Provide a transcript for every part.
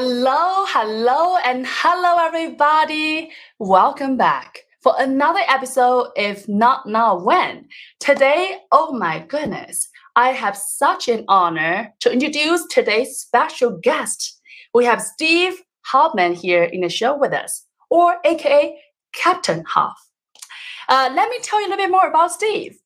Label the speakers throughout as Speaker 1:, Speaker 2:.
Speaker 1: Hello, hello, and hello, everybody. Welcome back for another episode, if not now, when. Today, oh my goodness, I have such an honor to introduce today's special guest. We have Steve Hoffman here in the show with us, or AKA Captain Hoff. Uh, let me tell you a little bit more about Steve.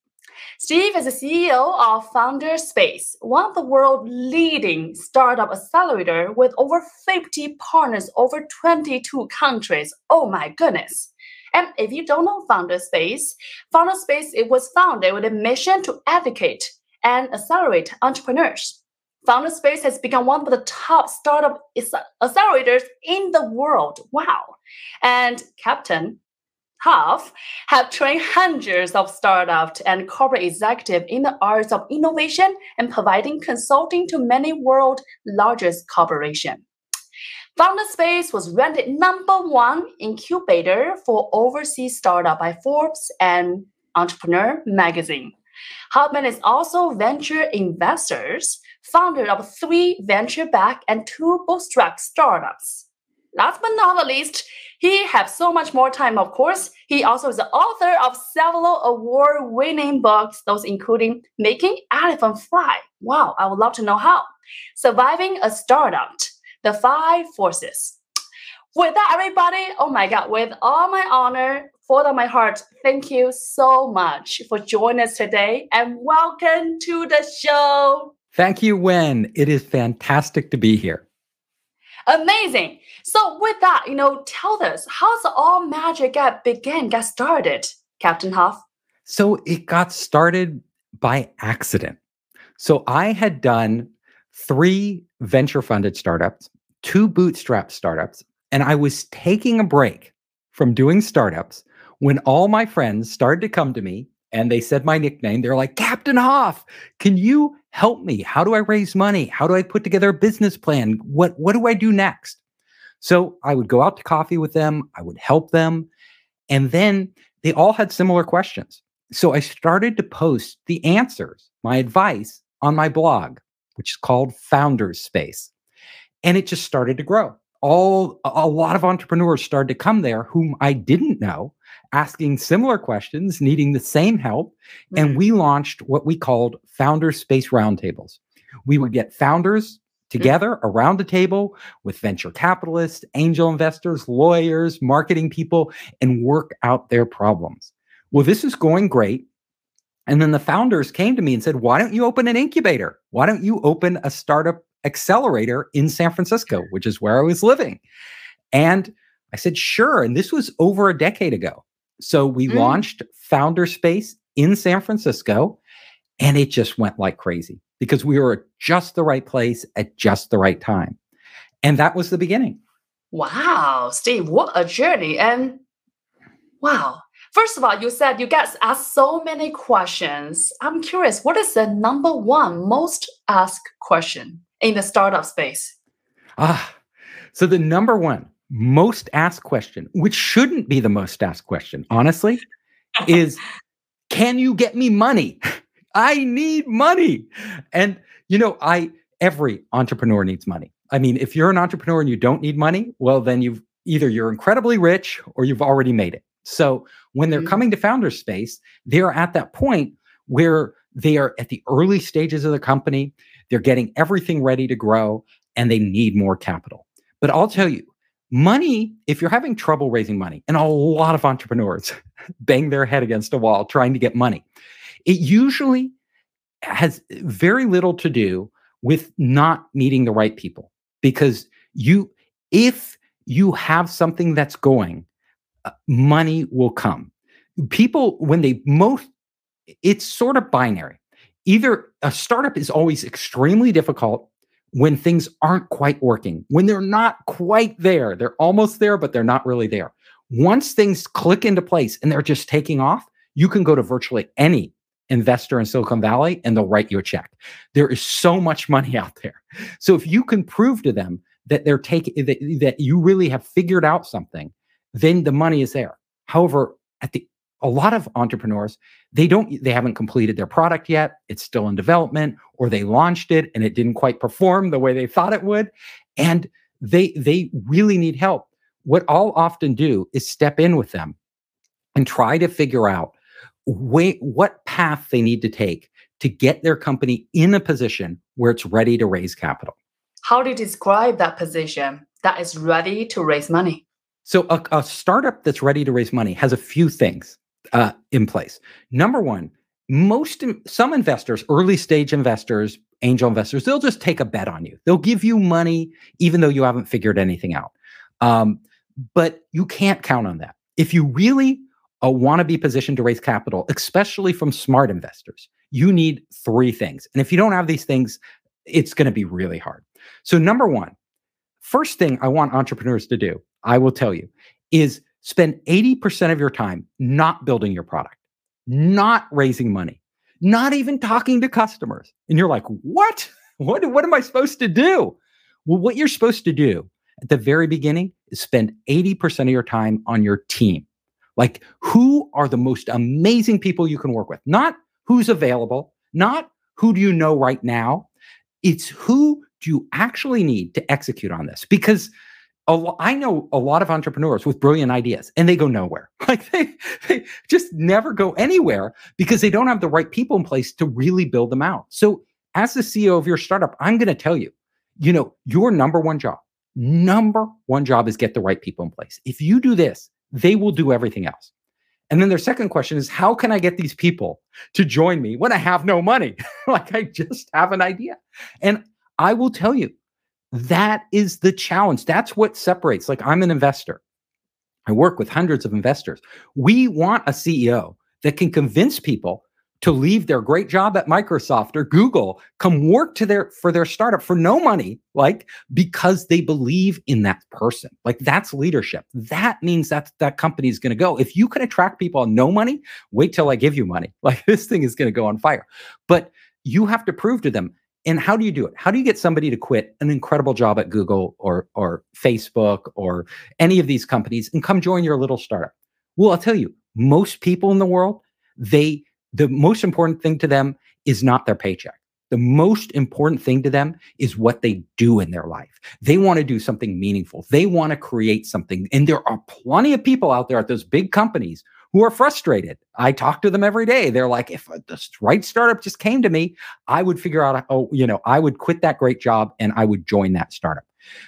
Speaker 1: Steve is the CEO of Founder Space, one of the world's leading startup accelerator with over 50 partners over 22 countries. Oh my goodness. And if you don't know Founder Space, Founder Space it was founded with a mission to educate and accelerate entrepreneurs. Founder Space has become one of the top startup accelerators in the world. Wow. And Captain Hoff have trained hundreds of startups and corporate executives in the arts of innovation and providing consulting to many world largest corporations. Founder Space was ranked number one incubator for overseas startup by Forbes and Entrepreneur magazine. Hoffman is also venture investors, founder of three venture-backed and two bootstrap startups. Last but not least, he has so much more time, of course. He also is the author of several award winning books, those including Making Elephant Fly. Wow, I would love to know how. Surviving a Startup, The Five Forces. With that, everybody, oh my God, with all my honor, full of my heart, thank you so much for joining us today and welcome to the show.
Speaker 2: Thank you, Wen. It is fantastic to be here.
Speaker 1: Amazing. So with that, you know, tell us how's all magic get began, get started, Captain Hoff?
Speaker 2: So it got started by accident. So I had done three venture funded startups, two bootstrap startups, and I was taking a break from doing startups when all my friends started to come to me and they said my nickname. They're like, Captain Hoff, can you help me? How do I raise money? How do I put together a business plan? What, what do I do next? So I would go out to coffee with them, I would help them. And then they all had similar questions. So I started to post the answers, my advice on my blog, which is called Founders Space. And it just started to grow. All a lot of entrepreneurs started to come there whom I didn't know, asking similar questions, needing the same help. And mm-hmm. we launched what we called Founders Space Roundtables. We would get founders together around a table with venture capitalists, angel investors, lawyers, marketing people, and work out their problems. Well, this is going great. And then the founders came to me and said, Why don't you open an incubator? Why don't you open a startup accelerator in San Francisco, which is where I was living? And I said, Sure. And this was over a decade ago. So we mm. launched Founder Space in San Francisco, and it just went like crazy because we were at just the right place at just the right time. And that was the beginning.
Speaker 1: Wow, Steve, what a journey. And wow. First of all, you said you guys asked so many questions. I'm curious, what is the number one most asked question in the startup space?
Speaker 2: Ah, so the number one most asked question, which shouldn't be the most asked question, honestly, is can you get me money? I need money. And, you know, I, every entrepreneur needs money. I mean, if you're an entrepreneur and you don't need money, well, then you've either you're incredibly rich or you've already made it. So when they're mm-hmm. coming to founder space, they're at that point where they are at the early stages of the company. They're getting everything ready to grow and they need more capital. But I'll tell you, money, if you're having trouble raising money, and a lot of entrepreneurs bang their head against a wall trying to get money, it usually has very little to do with not meeting the right people because you, if you have something that's going, uh, money will come. People, when they most, it's sort of binary. Either a startup is always extremely difficult when things aren't quite working, when they're not quite there, they're almost there, but they're not really there. Once things click into place and they're just taking off, you can go to virtually any investor in Silicon Valley and they'll write you a check. There is so much money out there. So if you can prove to them that they're taking that, that you really have figured out something, then the money is there. However, at the a lot of entrepreneurs, they don't they haven't completed their product yet. It's still in development or they launched it and it didn't quite perform the way they thought it would. And they they really need help what i'll often do is step in with them and try to figure out wait, what path they need to take to get their company in a position where it's ready to raise capital.
Speaker 1: How do you describe that position that is ready to raise money.
Speaker 2: So a, a startup that's ready to raise money has a few things uh, in place. Number one most some investors early stage investors angel investors they'll just take a bet on you. They'll give you money even though you haven't figured anything out. Um, but you can't count on that. If you really uh, want to be positioned to raise capital especially from smart investors you need three things and if you don't have these things it's going to be really hard so number one first thing i want entrepreneurs to do i will tell you is spend 80% of your time not building your product not raising money, not even talking to customers. And you're like, what? What, what am I supposed to do? Well, what you're supposed to do at the very beginning is spend 80% of your time on your team. Like, who are the most amazing people you can work with? Not who's available, not who do you know right now. It's who do you actually need to execute on this? Because I know a lot of entrepreneurs with brilliant ideas and they go nowhere. Like they, they just never go anywhere because they don't have the right people in place to really build them out. So as the CEO of your startup, I'm going to tell you, you know, your number one job, number one job is get the right people in place. If you do this, they will do everything else. And then their second question is, how can I get these people to join me when I have no money? like I just have an idea. And I will tell you, that is the challenge. That's what separates. Like, I'm an investor, I work with hundreds of investors. We want a CEO that can convince people to leave their great job at Microsoft or Google, come work to their for their startup for no money, like because they believe in that person. Like that's leadership. That means that that company is going to go. If you can attract people on no money, wait till I give you money. Like this thing is going to go on fire. But you have to prove to them and how do you do it? How do you get somebody to quit an incredible job at Google or or Facebook or any of these companies and come join your little startup? Well, I'll tell you, most people in the world, they the most important thing to them is not their paycheck. The most important thing to them is what they do in their life. They want to do something meaningful. They want to create something. And there are plenty of people out there at those big companies who are frustrated. I talk to them every day. They're like, if the right startup just came to me, I would figure out, oh, you know, I would quit that great job and I would join that startup.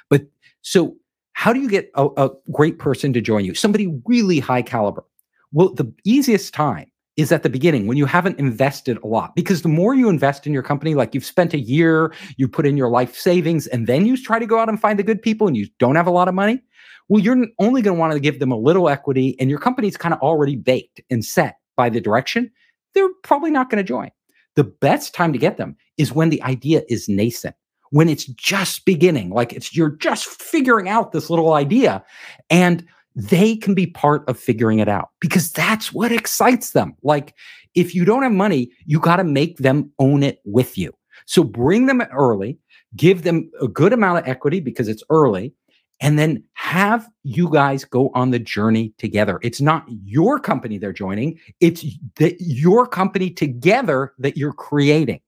Speaker 2: But so, how do you get a, a great person to join you? Somebody really high caliber. Well, the easiest time is at the beginning when you haven't invested a lot. Because the more you invest in your company, like you've spent a year, you put in your life savings, and then you try to go out and find the good people and you don't have a lot of money, well, you're only going to want to give them a little equity and your company's kind of already baked and set by the direction. They're probably not going to join. The best time to get them is when the idea is nascent, when it's just beginning, like it's you're just figuring out this little idea and they can be part of figuring it out because that's what excites them. Like if you don't have money, you got to make them own it with you. So bring them early, give them a good amount of equity because it's early and then have you guys go on the journey together. It's not your company they're joining, it's the, your company together that you're creating.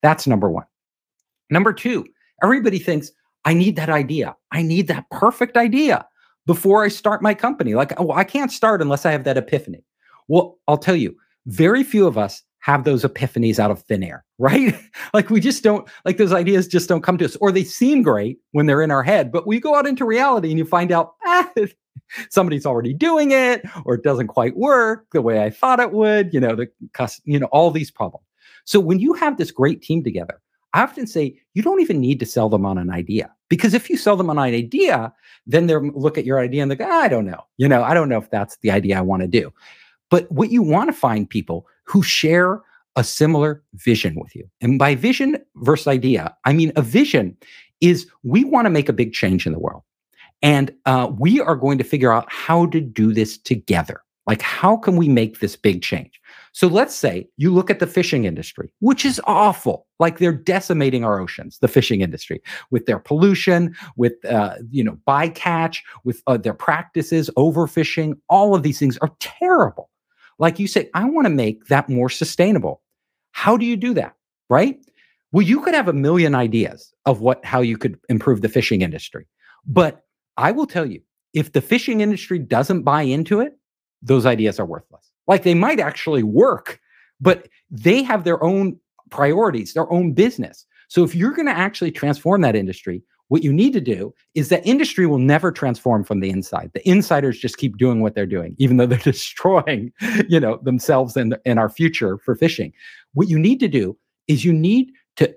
Speaker 2: That's number one. Number two, everybody thinks, I need that idea. I need that perfect idea before I start my company. Like, oh, I can't start unless I have that epiphany. Well, I'll tell you, very few of us have those epiphanies out of thin air, right? like we just don't like those ideas just don't come to us, or they seem great when they're in our head, but we go out into reality and you find out ah, somebody's already doing it, or it doesn't quite work the way I thought it would. You know, the you know all these problems. So when you have this great team together, I often say you don't even need to sell them on an idea because if you sell them an idea, then they look at your idea and they go, I don't know, you know, I don't know if that's the idea I want to do. But what you want to find people who share a similar vision with you. And by vision versus idea, I mean a vision is we want to make a big change in the world. And uh, we are going to figure out how to do this together. Like, how can we make this big change? So let's say you look at the fishing industry, which is awful. Like they're decimating our oceans, the fishing industry, with their pollution, with uh, you know bycatch, with uh, their practices, overfishing. All of these things are terrible. Like you say, I want to make that more sustainable. How do you do that? Right? Well, you could have a million ideas of what how you could improve the fishing industry. But I will tell you, if the fishing industry doesn't buy into it, those ideas are worthless. Like they might actually work, but they have their own priorities, their own business. So if you're going to actually transform that industry, what you need to do is that industry will never transform from the inside. The insiders just keep doing what they're doing, even though they're destroying, you know, themselves and, and our future for fishing. What you need to do is you need to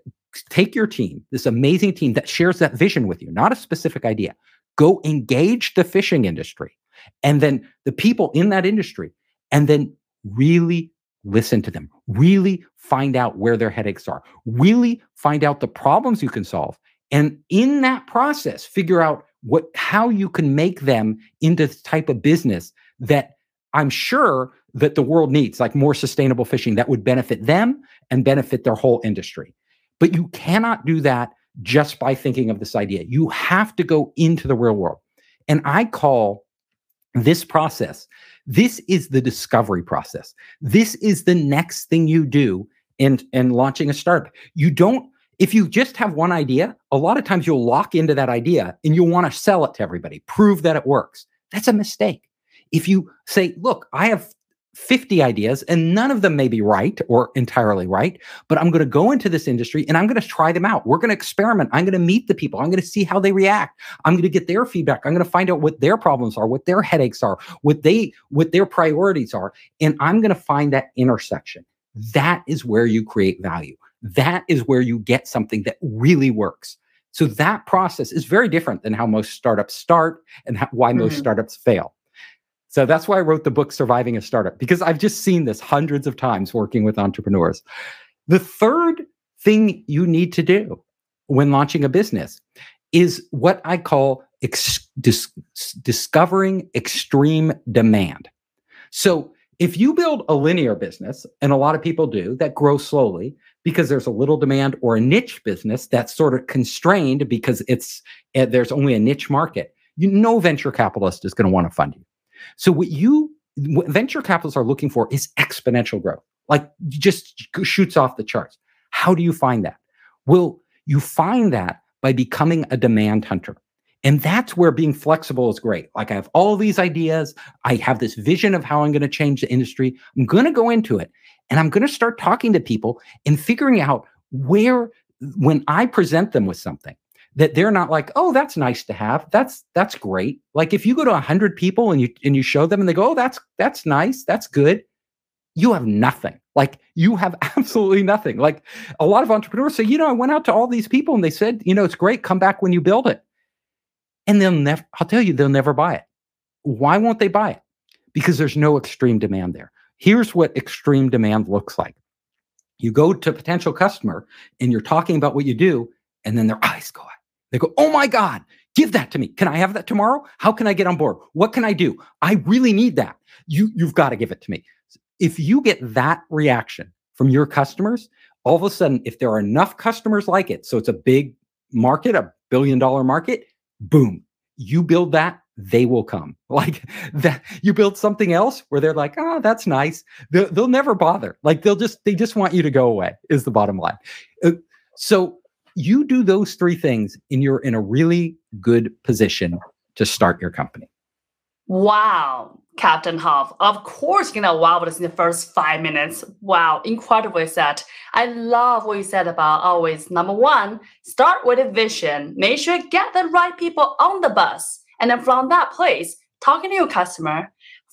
Speaker 2: take your team, this amazing team that shares that vision with you, not a specific idea. Go engage the fishing industry and then the people in that industry, and then really listen to them, really find out where their headaches are, really find out the problems you can solve. And in that process, figure out what how you can make them into the type of business that I'm sure that the world needs, like more sustainable fishing that would benefit them and benefit their whole industry. But you cannot do that just by thinking of this idea. You have to go into the real world. And I call this process, this is the discovery process. This is the next thing you do in, in launching a startup. You don't, if you just have one idea, a lot of times you'll lock into that idea and you'll want to sell it to everybody, prove that it works. That's a mistake. If you say, look, I have 50 ideas and none of them may be right or entirely right, but I'm going to go into this industry and I'm going to try them out. We're going to experiment. I'm going to meet the people. I'm going to see how they react. I'm going to get their feedback. I'm going to find out what their problems are, what their headaches are, what they what their priorities are, and I'm going to find that intersection. That is where you create value. That is where you get something that really works. So that process is very different than how most startups start and how, why most mm-hmm. startups fail. So that's why I wrote the book Surviving a Startup, because I've just seen this hundreds of times working with entrepreneurs. The third thing you need to do when launching a business is what I call ex- dis- discovering extreme demand. So if you build a linear business, and a lot of people do that grow slowly because there's a little demand, or a niche business that's sort of constrained because it's uh, there's only a niche market, you no venture capitalist is going to want to fund you. So what you what venture capitalists are looking for is exponential growth, like just shoots off the charts. How do you find that? Well, you find that by becoming a demand hunter. And that's where being flexible is great. Like I have all these ideas. I have this vision of how I'm going to change the industry. I'm going to go into it and I'm going to start talking to people and figuring out where, when I present them with something, that they're not like, oh, that's nice to have. That's that's great. Like if you go to hundred people and you and you show them and they go, oh, that's that's nice, that's good. You have nothing. Like you have absolutely nothing. Like a lot of entrepreneurs say, you know, I went out to all these people and they said, you know, it's great. Come back when you build it. And they'll never, I'll tell you, they'll never buy it. Why won't they buy it? Because there's no extreme demand there. Here's what extreme demand looks like. You go to a potential customer and you're talking about what you do, and then their eyes go out they go, Oh my God, give that to me. Can I have that tomorrow? How can I get on board? What can I do? I really need that. You, you've got to give it to me. If you get that reaction from your customers, all of a sudden, if there are enough customers like it, so it's a big market, a billion dollar market, boom, you build that, they will come. Like that, you build something else where they're like, oh, that's nice. They'll, they'll never bother. Like they'll just, they just want you to go away, is the bottom line. Uh, so you do those three things and you're in a really good position to start your company.
Speaker 1: Wow, Captain Hoff. Of course, you're gonna wow us in the first five minutes. Wow, incredibly said. I love what you said about always number one, start with a vision. Make sure you get the right people on the bus. And then from that place, talking to your customer,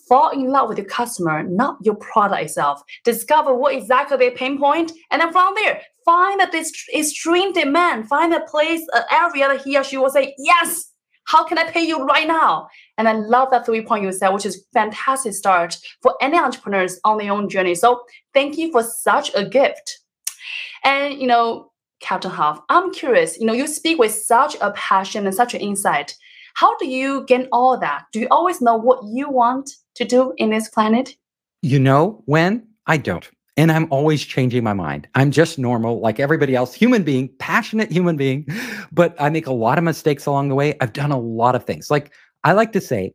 Speaker 1: fall in love with your customer, not your product itself. Discover what exactly they pinpoint, and then from there, find that this extreme demand, find a place, an area that he or she will say, yes, how can I pay you right now? And I love that three point you said, which is fantastic start for any entrepreneurs on their own journey. So thank you for such a gift. And you know, Captain Hoff, I'm curious, you know, you speak with such a passion and such an insight. How do you gain all that? Do you always know what you want to do in this planet?
Speaker 2: You know, when I don't. And I'm always changing my mind. I'm just normal, like everybody else, human being, passionate human being, but I make a lot of mistakes along the way. I've done a lot of things. Like I like to say,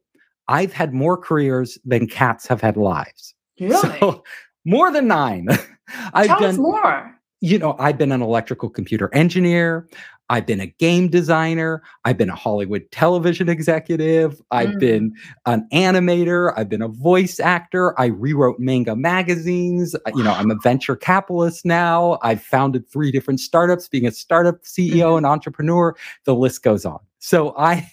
Speaker 2: I've had more careers than cats have had lives.
Speaker 1: Really? So,
Speaker 2: more than nine.
Speaker 1: I've Tell done more.
Speaker 2: You know, I've been an electrical computer engineer. I've been a game designer. I've been a Hollywood television executive. I've
Speaker 1: Mm.
Speaker 2: been an animator. I've been a voice actor. I rewrote manga magazines. Uh, You know, I'm a venture capitalist now. I've founded three different startups, being a startup CEO
Speaker 1: Mhm.
Speaker 2: and entrepreneur. The list goes on. So I,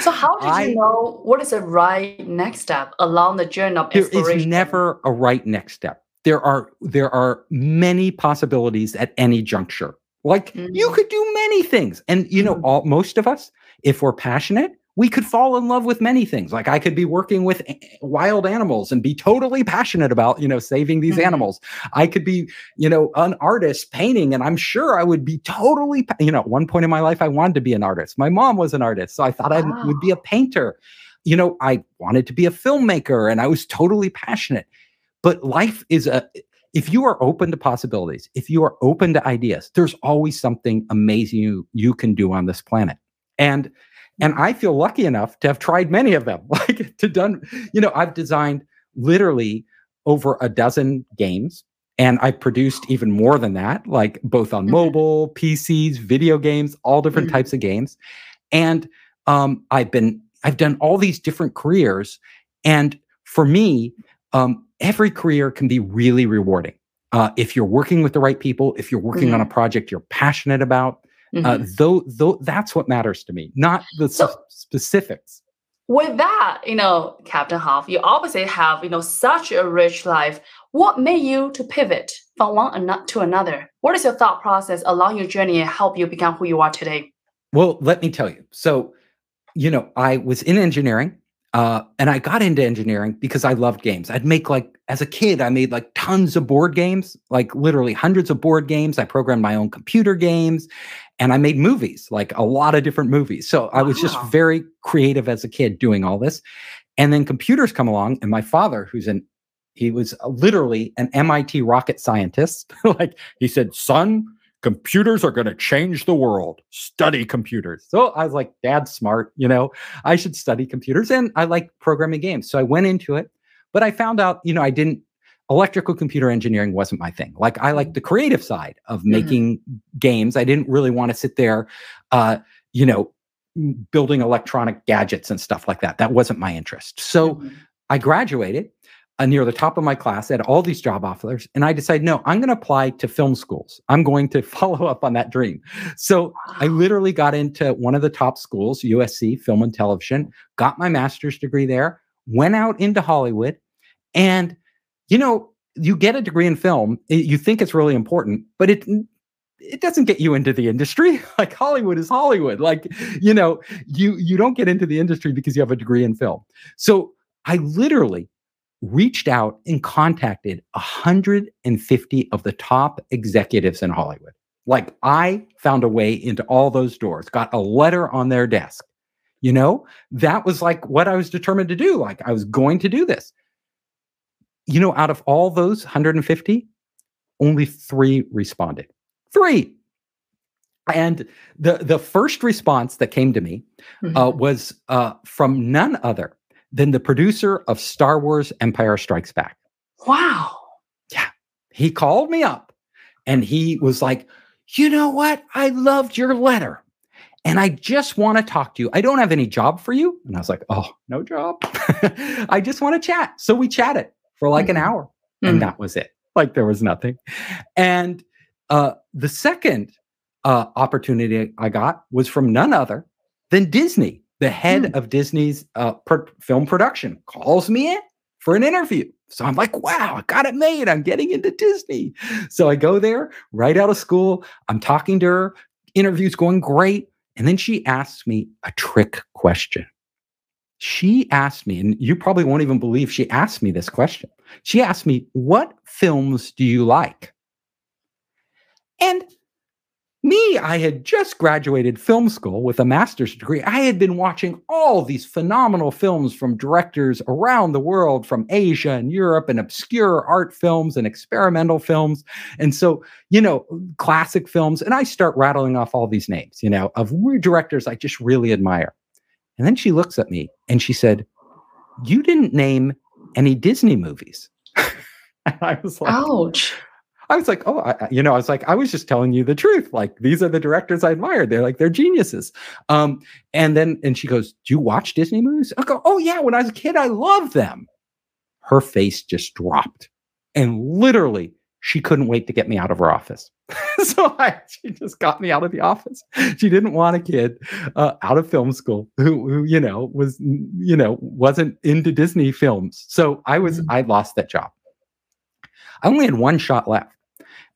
Speaker 1: So how did
Speaker 2: I-
Speaker 1: you know what is the right next step along the journey of
Speaker 2: there
Speaker 1: exploration?
Speaker 2: is never a right next step. There are there are many possibilities at any juncture. Like you
Speaker 1: Mm.
Speaker 2: could do many things, and you know,
Speaker 1: Mhm.
Speaker 2: all most of us, if we're passionate, we could fall in love with many things. Like I could be working with wild animals and be totally passionate about you know saving these
Speaker 1: Mhm.
Speaker 2: animals. I could be you know an artist painting, and I'm sure I would be totally you know. At one point in my life, I wanted to be an artist. My mom was an artist, so I thought I would be a painter you know, I wanted to be a filmmaker and I was totally passionate. But life is a, if you are open to possibilities, if you are open to ideas, there's always something amazing you, you can do on this planet. And, and I feel lucky enough to have tried many of them, like to done, you know, I've designed literally over a dozen games and I've produced even more than that, like both on
Speaker 1: Mhm.
Speaker 2: mobile, PCs, video games, all different
Speaker 1: Mhm.
Speaker 2: types of games. And um, I've been I've done all these different careers, and for me, um, every career can be really rewarding uh, if you're working with the right people, if you're working on a project you're passionate about. Uh,
Speaker 1: Mhm.
Speaker 2: though, though that's what matters to me, not the s- specifics.
Speaker 1: With that, you know, Captain Hoff, you obviously have, you know, such a rich life. What made you to pivot from one to another? What is your thought process along your journey and help you become who you are today?
Speaker 2: Well, let me tell you. So, you know, I was in engineering, uh, and I got into engineering because I loved games. I'd make like, as a kid, I made like tons of board games, like literally hundreds of board games. I programmed my own computer games, and I made movies, like a lot of different movies. So I was just very creative as a kid doing all this. And then computers come along, and my father, who's an he was literally an MIT rocket scientist. like he said, son, computers are going to change the world. Study computers. So I was like, Dad's smart, you know, I should study computers. And I like programming games. So I went into it, but I found out, you know, I didn't, electrical computer engineering wasn't my thing. Like I like the creative side of making games. I didn't really want to sit there, uh, you know, building electronic gadgets and stuff like that. That wasn't my interest. So
Speaker 1: Mhm.
Speaker 2: I graduated Uh, near the top of my class, at all these job offers, and I decided, no, I'm going to apply to film schools. I'm going to follow up on that dream. So I literally got into one of the top schools, USC Film and Television, got my master's degree there, went out into Hollywood, and you know, you get a degree in film, you think it's really important, but it it doesn't get you into the industry. Like Hollywood is Hollywood. Like, you know, you you don't get into the industry because you have a degree in film. So I literally reached out and contacted 150 of the top executives in Hollywood. Like I found a way into all those doors, got a letter on their desk. You know, that was like what I was determined to do. Like I was going to do this. You know, out of all those 150, only three responded. Three. And the the first response that came to me
Speaker 1: Mhm.
Speaker 2: uh, was uh, from none other than the producer of Star Wars Empire Strikes Back.
Speaker 1: wow. Yeah.
Speaker 2: He called me up and he was like, You know what? I loved your letter. And I just want to talk to you. I don't have any job for you. And I was like, Oh, no job. I just want to chat. So we chatted for like an
Speaker 1: Mhm.
Speaker 2: hour and
Speaker 1: Mhm.
Speaker 2: that was it. Like there was nothing. And uh, the second uh, opportunity I got was from none other than Disney. The head
Speaker 1: Hmm.
Speaker 2: of Disney's uh, pro- film production calls me in for an interview. So I'm like, wow, I got it made. I'm getting into Disney. So I go there right out of school. I'm talking to her. Interview's going great. And then she asks me a trick question. She asked me, and you probably won't even believe she asked me this question. She asked me, What films do you like? And me, I had just graduated film school with a master's degree. I had been watching all these phenomenal films from directors around the world, from Asia and Europe, and obscure art films and experimental films. And so, you know, classic films. And I start rattling off all these names, you know, of directors I just really admire. And then she looks at me and she said, You didn't name any Disney movies. and I was like,
Speaker 1: Ouch.
Speaker 2: I was like, oh, I, you know, I was like, I was just telling you the truth. Like, these are the directors I admire. They're like, they're geniuses. Um, and then, and she goes, do you watch Disney movies? I go, oh yeah, when I was a kid, I loved them. Her face just dropped, and literally, she couldn't wait to get me out of her office. so I, she just got me out of the office. She didn't want a kid uh, out of film school who, who, you know, was, you know, wasn't into Disney films. So I was, mm-hmm. I lost that job. I only had one shot left.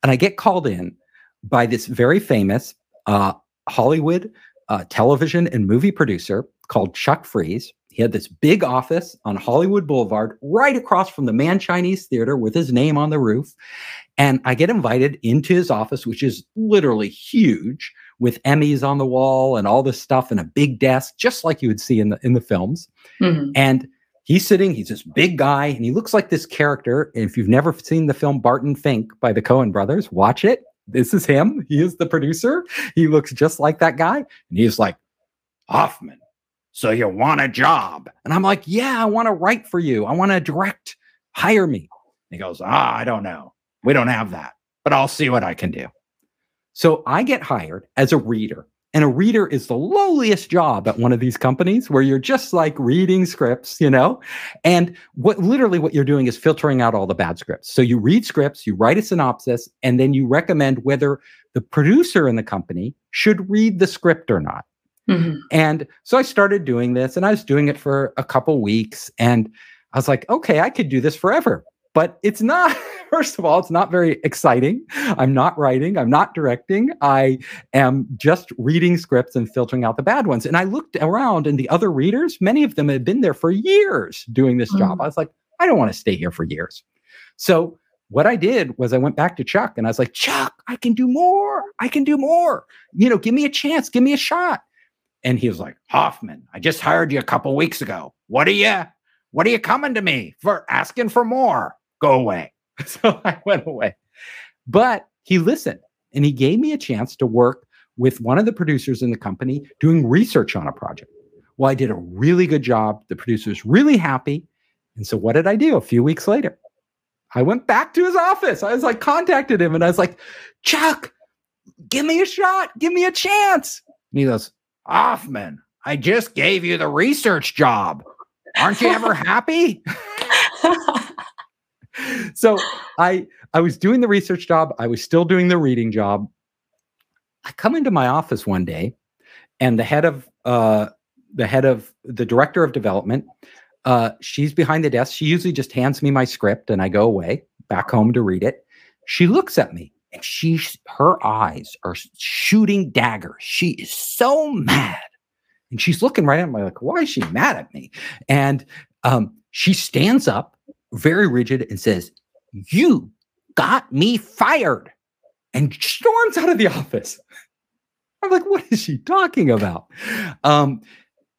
Speaker 2: And I get called in by this very famous uh, Hollywood uh, television and movie producer called Chuck Fries. He had this big office on Hollywood Boulevard, right across from the Mann Chinese Theater with his name on the roof. And I get invited into his office, which is literally huge, with Emmys on the wall and all this stuff and a big desk, just like you would see in the in the films. Mm-hmm. And he's sitting, he's this big guy, and he looks like this character. If you've never seen the film Barton Fink by the Coen brothers, watch it. This is him. He is the producer. He looks just like that guy. And he's like, Hoffman, so you want a job? And I'm like, yeah, I want to write for you. I want to direct. Hire me. He goes, ah, I don't know. We don't have that, but I'll see what I can do. So I get hired as a reader and a reader is the lowliest job at one of these companies where you're just like reading scripts, you know? And what literally what you're doing is filtering out all the bad scripts. So you read scripts, you write a synopsis, and then you recommend whether the producer in the company should read the script or not. Mm-hmm. And so I started doing this and I was doing it for a couple weeks and I was like, okay, I could do this forever but it's not first of all it's not very exciting. I'm not writing i'm not directing. I am just reading scripts and filtering out the bad ones. And i looked around and the other readers many of them had been there for years doing this mm. job i was like i don't want to stay here for years. So what i did was i went back to chuck and i was like chuck i can do more i can do more. You know give me a chance give me a shot. And he was like hoffman i just hired you a couple weeks ago. What are you what are you coming to me for asking for more go away. So I went away. But he listened and he gave me a chance to work with one of the producers in the company doing research on a project. Well, I did a really good job. The producer was really happy. And so what did I do a few weeks later? I went back to his office. I was like, contacted him and I was like, Chuck, give me a shot. Give me a chance. And he goes, Hoffman, I just gave you the research job. Aren't you ever happy? so I I was doing the research job. I was still doing the reading job. I come into my office one day, and the head of uh, the head of the director of development, uh, she's behind the desk. She usually just hands me my script, and I go away back home to read it. She looks at me, and she her eyes are shooting daggers. She is so mad, and she's looking right at me like, "Why is she mad at me?" And um, she stands up very rigid and says, You got me fired, and storms out of the office. I'm like, What is she talking about? Um,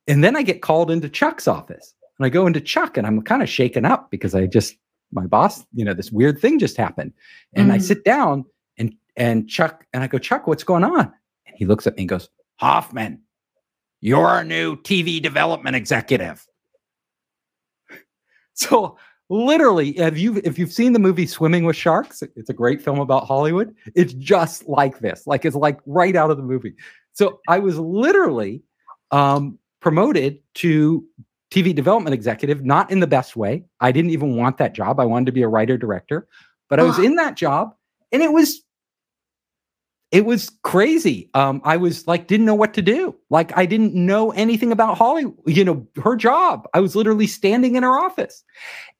Speaker 2: and then I get called into Chuck's office and I go into Chuck and I'm kind of shaken up because I just, my boss, you know, this weird thing just happened. And mm. I sit down and, and Chuck, and I go, Chuck, what's going on? And he looks at me and goes, Hoffman, you're our new TV development executive. So literally have you if you've seen the movie swimming with sharks it's a great film about hollywood it's just like this like it's like right out of the movie. So i was literally um, promoted to tv development executive not in the best way. I didn't even want that job. I wanted to be a writer director but i was in that job and it was it was crazy. Um, I was like, didn't know what to do. Like, I didn't know anything about Hollywood, you know, her job. I was literally standing in her office.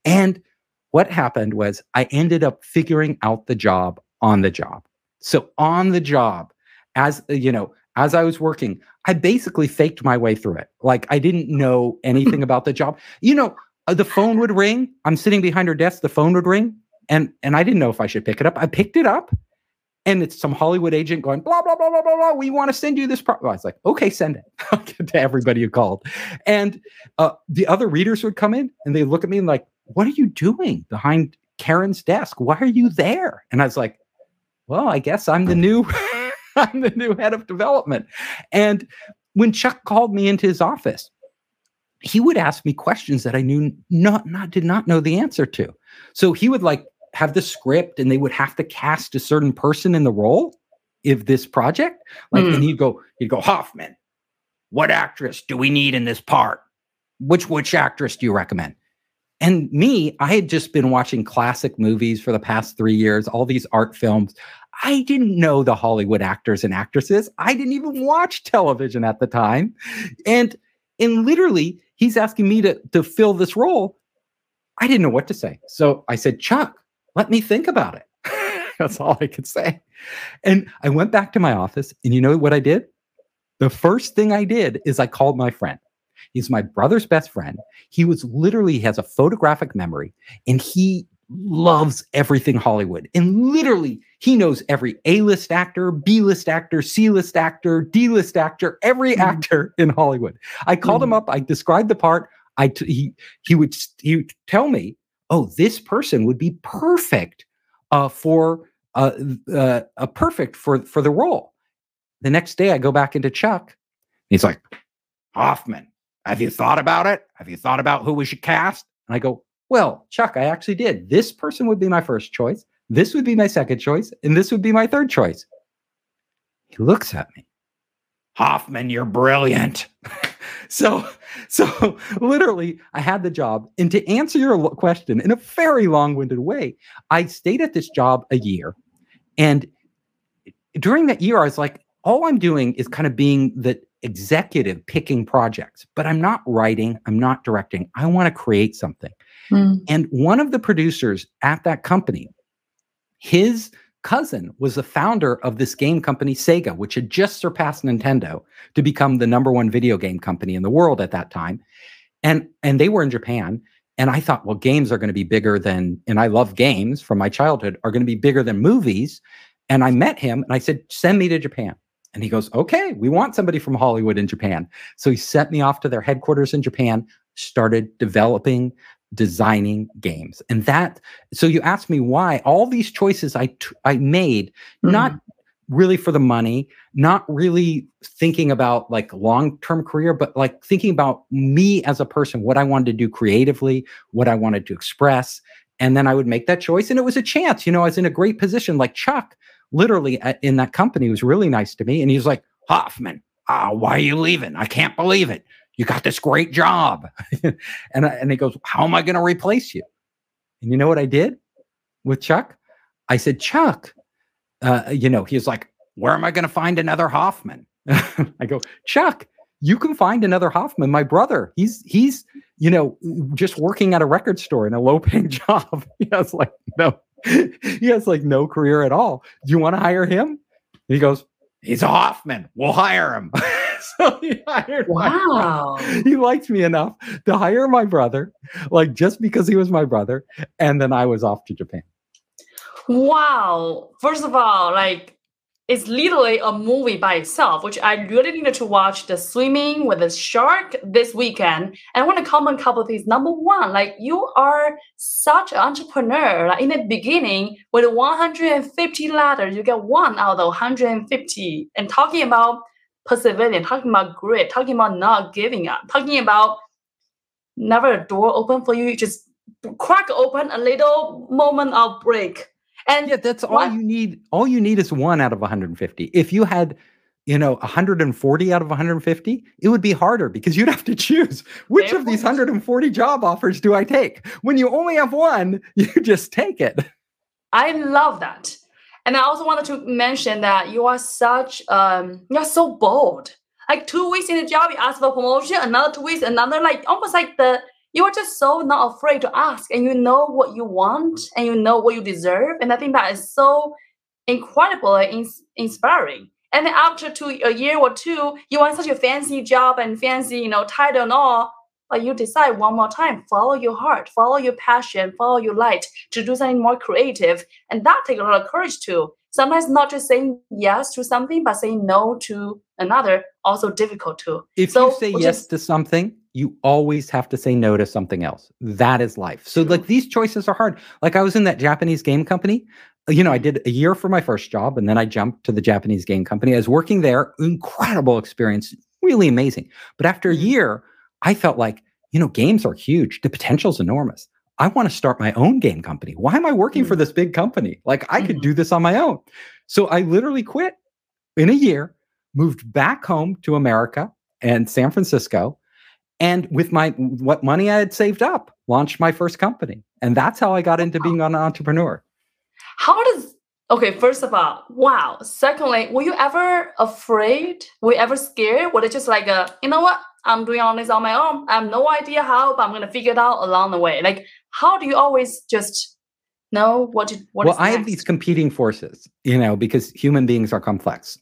Speaker 2: And what happened was I ended up figuring out the job on the job. So, on the job, as you know, as I was working, I basically faked my way through it. Like, I didn't know anything about the job. You know, uh, the phone would ring. I'm sitting behind her desk, the phone would ring. And, and I didn't know if I should pick it up. I picked it up and it's some Hollywood agent going blah blah blah blah blah blah. We want to send you this. Pro-. I was like, okay, send it to everybody who called, and uh, the other readers would come in and they look at me and like, what are you doing behind Karen's desk? Why are you there? And I was like, well, I guess I'm the new, I'm the new head of development. And when Chuck called me into his office, he would ask me questions that I knew not not did not know the answer to. So he would like have the script and they would have to cast a certain person in the role if this project. Like,
Speaker 1: Mm.
Speaker 2: and he'd go, he'd go, Hoffman, what actress do we need in this part? Which which actress do you recommend? And me, I had just been watching classic movies for the past three years, all these art films. I didn't know the Hollywood actors and actresses. I didn't even watch television at the time. And and literally, he's asking me to, to fill this role. I didn't know what to say. So I said, Chuck, let me think about it. That's all I could say. And I went back to my office, and you know what I did? The first thing I did is I called my friend. He's my brother's best friend. He was literally he has a photographic memory and he loves everything Hollywood. And literally, he knows every A-list actor, B-list actor, C-list actor, D-list actor, every
Speaker 1: Mhm.
Speaker 2: actor in Hollywood. I called him up, I described the part. I t- he he would he would tell me, "Oh, this person would be perfect uh, for uh, uh, perfect for for the role." The next day, I go back into Chuck. He's like, Hoffman, have you thought about it? Have you thought about who we should cast? And I go, Well, Chuck, I actually did. This person would be my first choice. This would be my second choice. And this would be my third choice. He looks at me. Hoffman, you're brilliant. so, so literally, I had the job. And to answer your question in a very long winded way, I stayed at this job a year. And during that year, I was like, all I'm doing is kind of being the executive picking projects, but I'm not writing, I'm not directing. I want to create something.
Speaker 1: Mm.
Speaker 2: And one of the producers at that company, his cousin was the founder of this game company, Sega, which had just surpassed Nintendo to become the number one video game company in the world at that time. And and they were in Japan. And I thought, well, games are going to be bigger than, and I love games from my childhood, are going to be bigger than movies. And I met him and I said, send me to Japan. And he goes, okay, we want somebody from Hollywood in Japan. So he sent me off to their headquarters in Japan, started developing, designing games. And that, so you asked me why all these choices I t- I made, not really for the money, not really thinking about like long-term career, but like thinking about me as a person, what I wanted to do creatively, what I wanted to express. And then I would make that choice. And it was a chance, you know, I was in a great position like Chuck, literally at, in that company was really nice to me. And he was like, Hoffman, uh, why are you leaving? I can't believe it. You got this great job. and, I, and he goes, how am I going to replace you? And you know what I did with Chuck? I said, Chuck, uh, you know, he's like, where am I going to find another Hoffman? I go, Chuck, you can find another Hoffman. My brother, he's, he's, you know, just working at a record store in a low paying job. he has like, no, he has like no career at all. Do you want to hire him? And he goes, he's a Hoffman. We'll hire him. so he hired
Speaker 1: Wow.
Speaker 2: he liked me enough to hire my brother, like just because he was my brother. And then I was off to Japan.
Speaker 1: Wow. First of all, like it's literally a movie by itself, which I really needed to watch the swimming with the shark this weekend. And I want to comment a couple of things. Number one, like you are such an entrepreneur. Like in the beginning, with 150 ladders, you get one out of 150. And talking about perseverance, talking about grit, talking about not giving up, talking about never a door open for you, you just crack open a little moment of break. And
Speaker 2: Yeah, that's all you need. All you need is one out of 150. If you had, you know, 140 out of 150, it would be harder because you'd have to choose which of these 140 job offers do I take? When you only have one, you just take it.
Speaker 1: I love that. And I also wanted to mention that you are such um you're so bold. Like two weeks in the job, you ask for promotion, another two weeks, another like almost like the you are just so not afraid to ask and you know what you want and you know what you deserve. And I think that is so incredible and ins- inspiring. And then after two a year or two, you want such a fancy job and fancy, you know, title and all, but you decide one more time, follow your heart, follow your passion, follow your light to do something more creative. And that takes a lot of courage too. Sometimes not just saying yes to something, but saying no to another, also difficult too.
Speaker 2: If
Speaker 1: So,
Speaker 2: you say yes
Speaker 1: is-
Speaker 2: to something, you always have to say no to something else. That is life. So, like, these choices are hard. Like, I was in that Japanese game company. You know, I did a year for my first job and then I jumped to the Japanese game company. I was working there, incredible experience, really amazing. But after a
Speaker 1: Mhm.
Speaker 2: year, I felt like, you know, games are huge. The potential's enormous. I want to start my own game company. Why am I working mm-hmm. for this big company? Like I mm-hmm. could do this on my own. So I literally quit in a year, moved back home to America and San Francisco, and with my what money I had saved up, launched my first company. And that's how I got into being an entrepreneur.
Speaker 1: How does okay, first of all, wow. Secondly, were you ever afraid? Were you ever scared? Was it just like a, you know what? I'm doing all this on my own. I have no idea how, but I'm gonna figure it out along the way. Like, how do you always just know what to what
Speaker 2: well i have these competing forces you know because human beings are complex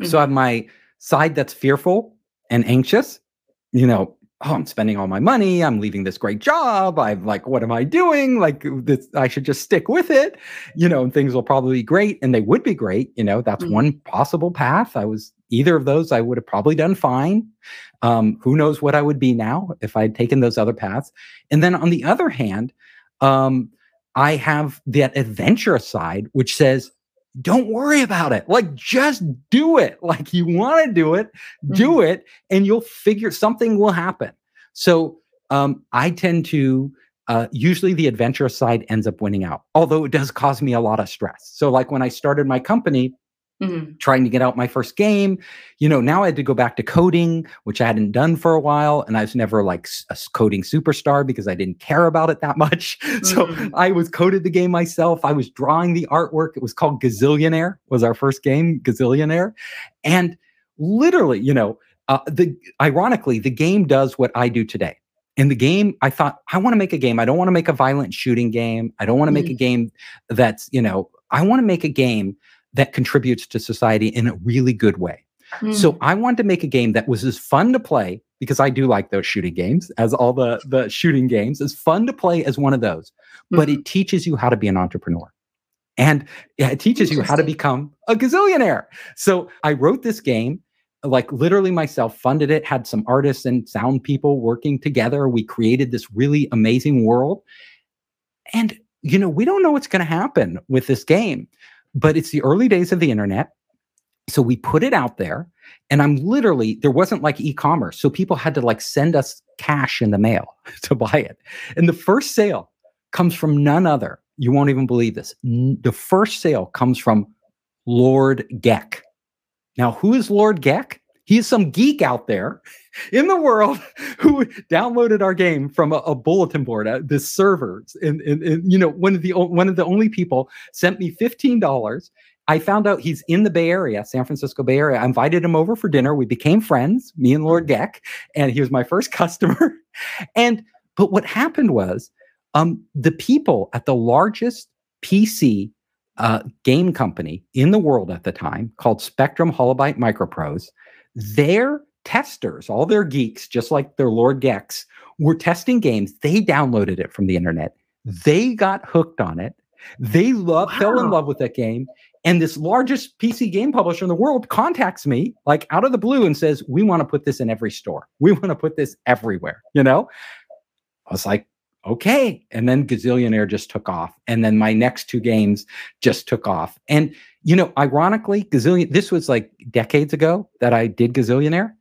Speaker 2: mm-hmm. so i have my side that's fearful and anxious you know oh i'm spending all my money i'm leaving this great job i'm like what am i doing like this i should just stick with it you know and things will probably be great and they would be great you know that's mm-hmm. one possible path i was either of those i would have probably done fine um, who knows what i would be now if i'd taken those other paths and then on the other hand um, I have that adventurous side, which says, don't worry about it. Like, just do it. Like, you want to do it, do mm-hmm. it, and you'll figure something will happen. So, um, I tend to uh, usually the adventurous side ends up winning out, although it does cause me a lot of stress. So, like when I started my company, Mm-hmm. trying to get out my first game. You know, now I had to go back to coding, which I hadn't done for a while. And I was never like a coding superstar because I didn't care about it that much. So mm-hmm. I was coded the game myself. I was drawing the artwork. It was called Gazillionaire, was our first game, Gazillionaire. And literally, you know, uh, the ironically, the game does what I do today. In the game, I thought, I want to make a game. I don't want to make a violent shooting game. I don't want to mm-hmm. make a game that's, you know, I want to make a game that contributes to society in a really good way. Mm. So I wanted to make a game that was as fun to play because I do like those shooting games, as all the the shooting games, as fun to play as one of those. Mm. But it mm-hmm. teaches you how to be an entrepreneur. And it teaches you how to become a gazillionaire. So I wrote this game, like literally myself, funded it, had some artists and sound people working together. We created this really amazing world. And, you know, we don't know what's going to happen with this game but it's the early days of the internet. So we put it out there and I'm literally, there wasn't like e-commerce. So people had to like send us cash in the mail to buy it. And the first sale comes from none other. You won't even believe this. The first sale comes from Lord Geck. Now, who is Lord Geck? He is some geek out there in the world who downloaded our game from a, a bulletin board at the servers. And, and, and, you know, one of the one of the only people sent me fifteen dollars. I found out he's in the Bay Area, San Francisco Bay Area. I invited him over for dinner. We became friends, me and Lord Geck, and he was my first customer. and but what happened was, um, the people at the largest PC uh, game company in the world at the time, called Spectrum Holobyte Microprose, their testers, all their geeks, just like their Lord Gecks, were testing games. They downloaded it from the internet. They got hooked on it. They love, wow. fell in love with that game. And this largest PC game publisher in the world contacts me like out of the blue and says, We want to put this in every store. We want to put this everywhere. You know, I was like, okay. And then Gazillionaire just took off. And then my next two games just took off. And, you know, ironically, Gazillion, this was like decades ago that I did Gazillionaire.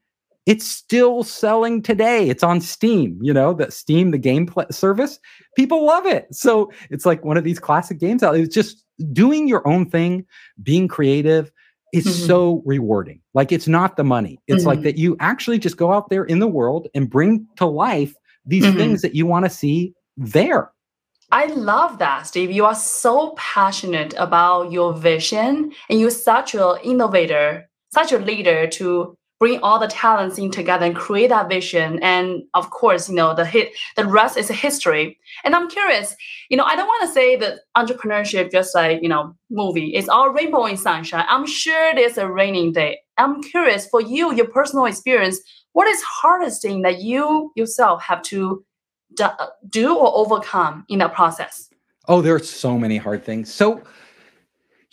Speaker 2: It's still selling today. It's on Steam, you know, the Steam, the game pl- service. People love it. So it's like one of these classic games out. It's just doing your own thing, being creative is mm-hmm. so rewarding. Like it's not the money. It's mm-hmm. like that you actually just go out there in the world and bring to life these mm-hmm. things that you want to see there.
Speaker 1: I love that, Steve. You are so passionate about your vision and you're such an innovator, such a leader to bring all the talents in together and create that vision. And of course, you know, the hit the rest is history. And I'm curious, you know, I don't want to say that entrepreneurship just like, you know, movie. It's all rainbow and sunshine. I'm sure there's a raining day. I'm curious for you, your personal experience, what is hardest thing that you yourself have to do or overcome in that process?
Speaker 2: Oh, there are so many hard things. So,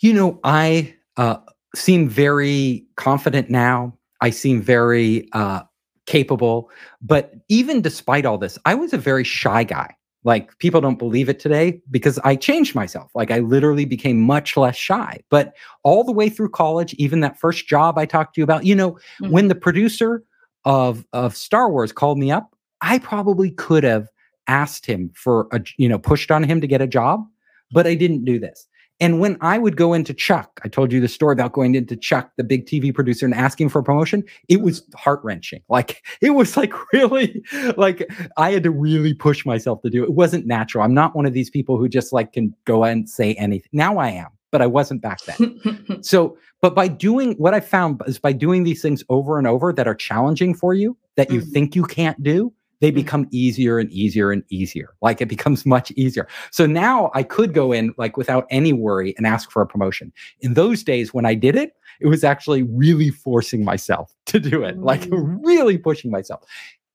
Speaker 2: you know, I uh, seem very confident now. I seem very uh, capable. But even despite all this, I was a very shy guy. Like people don't believe it today because I changed myself. Like I literally became much less shy. But all the way through college, even that first job I talked to you about, you know, mm-hmm. when the producer of of Star Wars called me up, I probably could have asked him for a, you know, pushed on him to get a job, but I didn't do this. And when I would go into Chuck, I told you the story about going into Chuck, the big TV producer, and asking for a promotion. It was mm-hmm. heart wrenching. Like it was like really, like I had to really push myself to do it. It wasn't natural. I'm not one of these people who just like can go and say anything. Now I am, but I wasn't back then. so, but by doing what I found is by doing these things over and over that are challenging for you, that you mm-hmm. think you can't do, they mm. become easier and easier and easier. Like it becomes much easier. So now I could go in like without any worry and ask for a promotion. In those days when I did it, it was actually really forcing myself to do it, like mm. really pushing myself.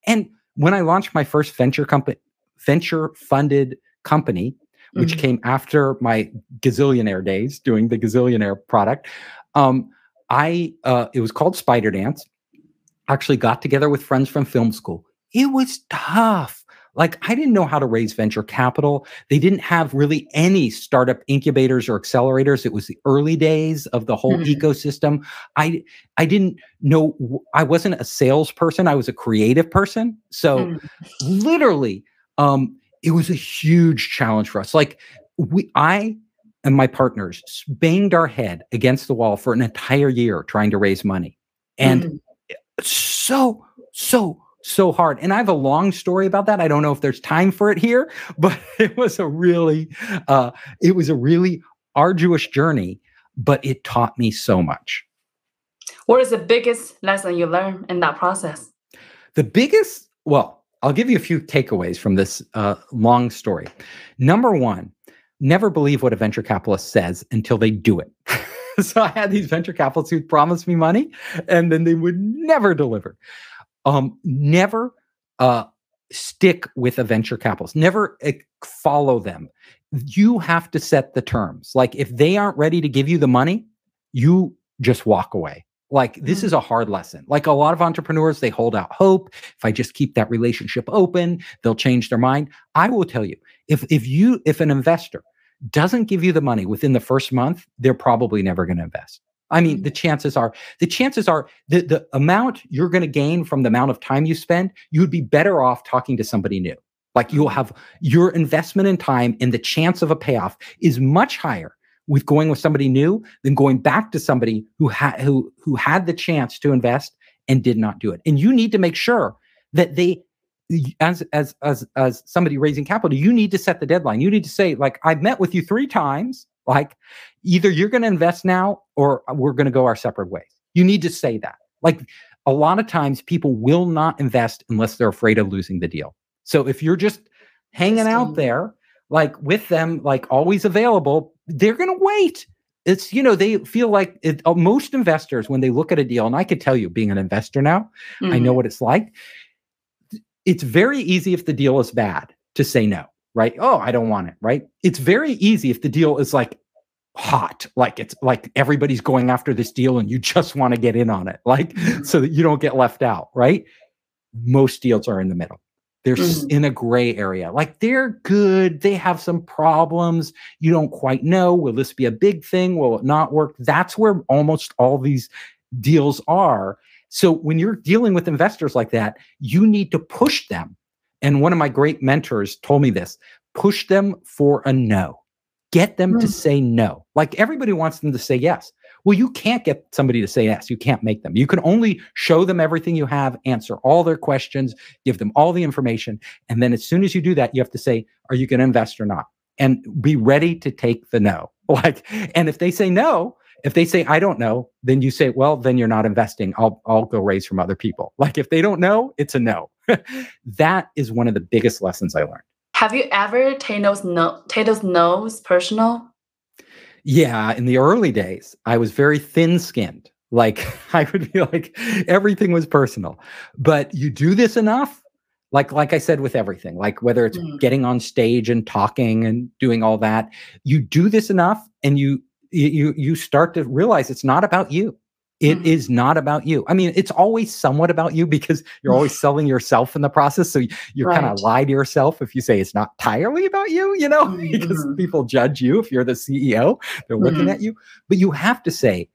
Speaker 2: And when I launched my first venture company, venture funded company, which mm-hmm. came after my gazillionaire days doing the gazillionaire product, um, I uh, it was called Spider Dance. Actually, got together with friends from film school it was tough. Like, I didn't know how to raise venture capital. They didn't have really any startup incubators or accelerators. It was the early days of the whole mm-hmm. ecosystem. I I didn't know I wasn't a salesperson. I was a creative person. So mm-hmm. literally, um, it was a huge challenge for us. Like we I and my partners banged our head against the wall for an entire year trying to raise money. And mm-hmm. so, so so hard. And I have a long story about that. I don't know if there's time for it here, but it was a really, uh, it was a really arduous journey, but it taught me so much.
Speaker 1: What is the biggest lesson you learned in that process?
Speaker 2: The biggest, well, I'll give you a few takeaways from this uh, long story. Number one, never believe what a venture capitalist says until they do it. so I had these venture capitalists who promised me money and then they would never deliver um, never uh, stick with a venture capitalist. Never uh, follow them. You have to set the terms. Like if they aren't ready to give you the money, you just walk away. Like this is mm. a hard lesson. Like a lot of entrepreneurs, they hold out hope. If I just keep that relationship open, they'll change their mind. I will tell you, if if you if an investor doesn't give you the money within the first month, they're probably never going to invest. I mean, the chances are, the chances are the, the amount you're going to gain from the amount of time you spend, you would be better off talking to somebody new. Like you'll have your investment in time and the chance of a payoff is much higher with going with somebody new than going back to somebody who had who who had the chance to invest and did not do it. And you need to make sure that they as as as as somebody raising capital, you need to set the deadline. You need to say like I've met with you 3 times like either you're going to invest now or we're going to go our separate ways. You need to say that. Like a lot of times people will not invest unless they're afraid of losing the deal. So if you're just hanging out there like with them like always available, they're going to wait. It's you know they feel like it, uh, most investors when they look at a deal and I could tell you being an investor now, mm-hmm. I know mm-hmm. what it's like. It's very easy if the deal is bad to say no right? Oh, I don't want it, right? It's very easy if the deal is like hot, like it's like everybody's going after this deal and you just want to get in on it, like mm-hmm. so that you don't get left out, right? Most deals are in the middle. They're mm-hmm. in a gray area. Like they're good, they have some problems. You don't quite know. Will this be a big thing? Will it not work? That's where almost all these deals are. So when you're dealing with investors like that, you need to push them and one of my great mentors told me this push them for a no, get them mm. to hmm. say no. Like everybody wants them to say yes. Well, you can't get somebody to say yes. You can't make them. You can only show them everything you have, answer all their questions, give them all the information. And then as soon as you do that, you have to say, are you going to invest or not? And be ready to take the no. Like, and if they say no, if they say I don't know, then you say, well, then you're not investing. I'll I'll go raise from other people. Like if they don't know, it's a no. that is one of the biggest lessons I learned.
Speaker 1: Have you ever taken those no take those no's personal?
Speaker 2: Yeah, in the early days, I was very thin-skinned. Like I would be like everything was personal. But you do this enough, like like I said with everything, like whether it's mm. getting on stage and talking and doing all that, you do this enough and you you you start to realize it's not about you. It mm-hmm. is not about you. I mean, it's always somewhat about you because you're always selling yourself in the process. So you right. kind of lie to yourself if you say it's not entirely about you, you know, mm-hmm. because people judge you if you're the CEO, they're looking mm-hmm. at you. But you have to say,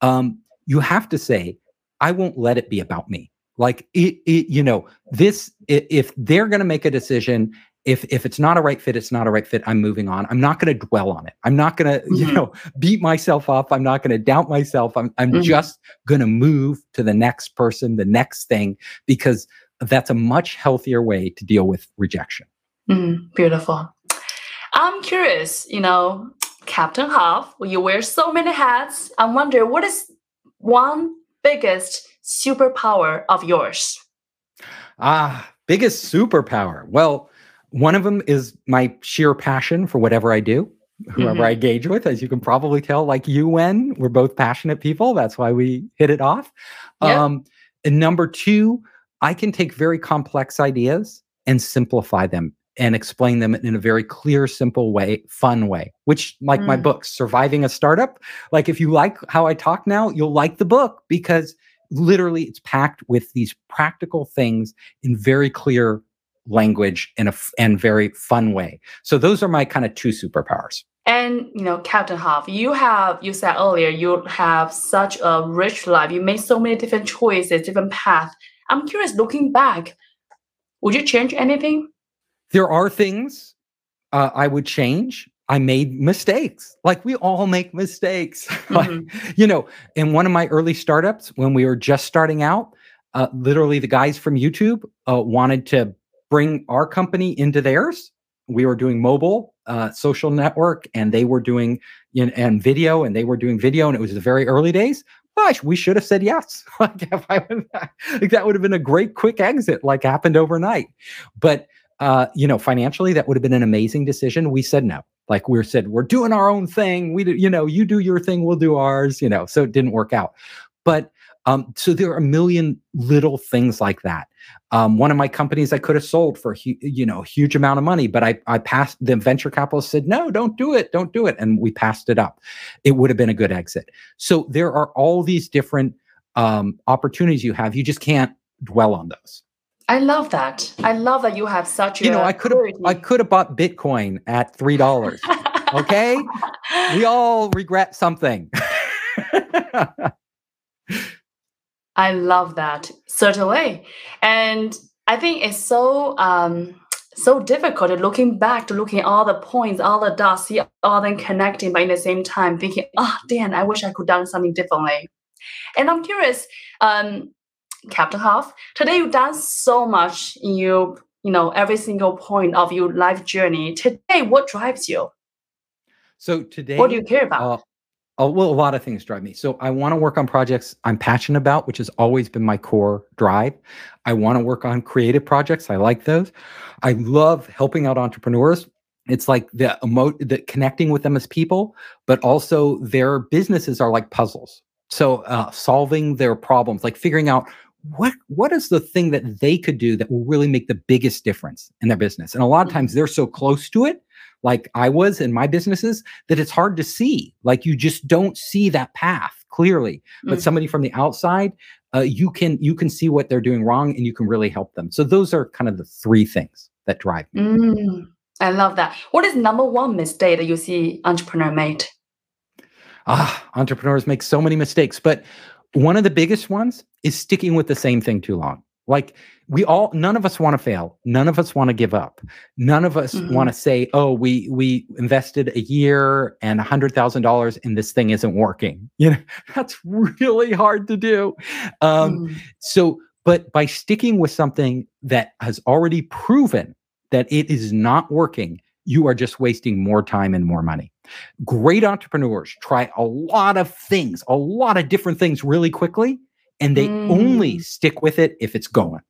Speaker 2: um, you have to say, I won't let it be about me. Like it, it you know, this if they're going to make a decision if if it's not a right fit it's not a right fit i'm moving on. I'm not going to dwell on it. I'm not going to mm-hmm. you know beat myself up. I'm not going to doubt myself. I'm, I'm mm-hmm. just going to move to the next person the next thing because that's a much healthier way to deal with rejection.
Speaker 1: Mm, beautiful. I'm curious you know captain Hoff, you wear so many hats i wonder what is one biggest superpower of yours?
Speaker 2: Ah biggest superpower. Well one of them is my sheer passion for whatever I do, whoever mm-hmm. I engage with. As you can probably tell, like you, when we're both passionate people. That's why we hit it off. Um, and number two, I can take very complex ideas and simplify them and explain them in a very clear, simple way, fun way, which, like mm. my book, Surviving a Startup, like if you like how I talk now, you'll like the book because literally it's packed with these practical things in very clear language in a f- and very fun way. So those are my kind of two superpowers.
Speaker 1: And you know, Captain Hoff, you have you said earlier you have such a rich life. You made so many different choices, different paths. I'm curious, looking back, would you change anything?
Speaker 2: There are things uh, I would change. I made mistakes. Like we all make mistakes. Mm-hmm. like, you know, in one of my early startups, when we were just starting out, uh, literally the guys from YouTube uh, wanted to bring our company into theirs. We were doing mobile uh, social network, and they were doing you know, and video, and they were doing video, and it was the very early days. Gosh, we should have said yes. like, would, like that would have been a great quick exit, like happened overnight. But uh, you know, financially, that would have been an amazing decision. We said no. Like we said, we're doing our own thing. We do, you know, you do your thing, we'll do ours. You know, so it didn't work out. But um, so there are a million little things like that. Um, one of my companies I could have sold for you know a huge amount of money, but I I passed the venture capitalist said no, don't do it, don't do it, and we passed it up. It would have been a good exit. So there are all these different um, opportunities you have. You just can't dwell on those.
Speaker 1: I love that. I love that you have such.
Speaker 2: You know, I could have I could have bought Bitcoin at three dollars. okay, we all regret something.
Speaker 1: I love that certainly, and I think it's so um, so difficult looking back to looking at all the points, all the dots, see all them connecting, but in the same time thinking, oh, Dan, I wish I could done something differently. And I'm curious, um, Captain Hoff, today you've done so much in you, you know, every single point of your life journey. Today, what drives you?
Speaker 2: So today,
Speaker 1: what do you care about? Uh,
Speaker 2: Oh, well, a lot of things drive me. So I want to work on projects I'm passionate about, which has always been my core drive. I want to work on creative projects. I like those. I love helping out entrepreneurs. It's like the emo- the connecting with them as people, but also their businesses are like puzzles. So uh, solving their problems, like figuring out what what is the thing that they could do that will really make the biggest difference in their business. And a lot of times they're so close to it like I was in my businesses that it's hard to see. Like you just don't see that path clearly. But mm. somebody from the outside, uh, you can you can see what they're doing wrong and you can really help them. So those are kind of the three things that drive me.
Speaker 1: Mm, I love that. What is number one mistake that you see entrepreneur made?
Speaker 2: Ah, entrepreneurs make so many mistakes, but one of the biggest ones is sticking with the same thing too long. Like we all none of us want to fail. None of us want to give up. None of us mm-hmm. want to say oh we we invested a year and a hundred thousand dollars and this thing isn't working. You know that's really hard to do. Um mm. so but by sticking with something that has already proven that it is not working you are just wasting more time and more money. Great entrepreneurs try a lot of things a lot of different things really quickly and they mm. only stick with it if it's going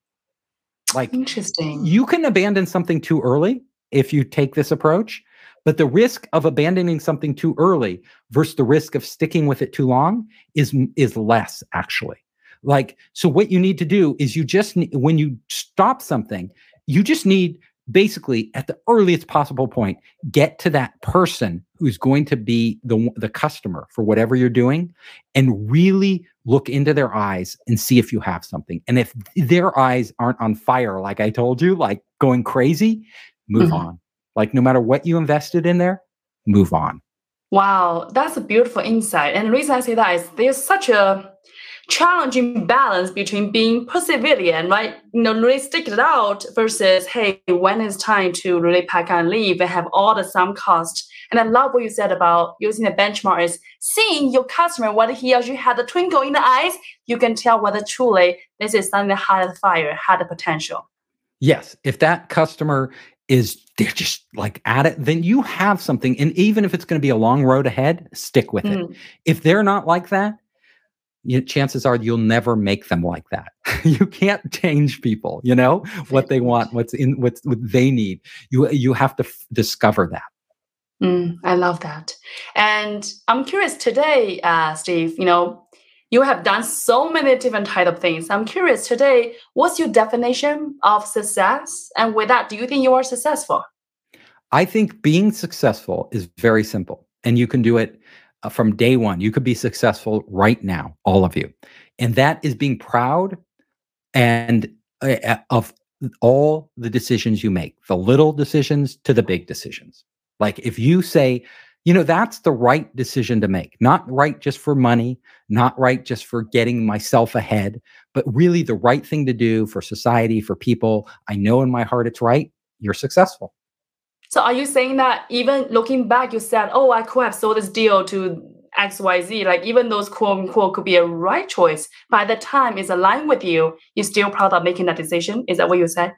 Speaker 2: like
Speaker 1: interesting.
Speaker 2: You can abandon something too early if you take this approach, but the risk of abandoning something too early versus the risk of sticking with it too long is is less actually. Like so what you need to do is you just need, when you stop something, you just need basically at the earliest possible point get to that person who's going to be the the customer for whatever you're doing and really look into their eyes and see if you have something. And if their eyes aren't on fire like i told you like going crazy move mm-hmm. on. Like no matter what you invested in there move on.
Speaker 1: Wow that's a beautiful insight. And the reason i say that is there's such a challenging balance between being perseverant, right? You know, really stick it out versus, hey, when it's time to really pack and leave and have all the sunk cost. And I love what you said about using the benchmark is seeing your customer, whether he or she had a twinkle in the eyes, you can tell whether truly this is something that had a fire, had the potential.
Speaker 2: Yes. If that customer is they're just like at it, then you have something. And even if it's going to be a long road ahead, stick with mm. it. If they're not like that, you, chances are you'll never make them like that. you can't change people, you know, what they want, what's in what's what they need. You you have to f- discover that.
Speaker 1: Mm, I love that. And I'm curious today, uh, Steve, you know, you have done so many different type of things. I'm curious today, what's your definition of success? And with that, do you think you are successful?
Speaker 2: I think being successful is very simple and you can do it uh, from day one. You could be successful right now, all of you. And that is being proud and uh, of all the decisions you make, the little decisions to the big decisions. Like if you say, you know, that's the right decision to make, not right just for money, not right just for getting myself ahead, but really the right thing to do for society, for people. I know in my heart it's right. You're successful.
Speaker 1: So are you saying that even looking back, you said, oh, I could have sold this deal to XYZ, like even those quote unquote could be a right choice. By the time it's aligned with you, you're still proud of making that decision. Is that what you said?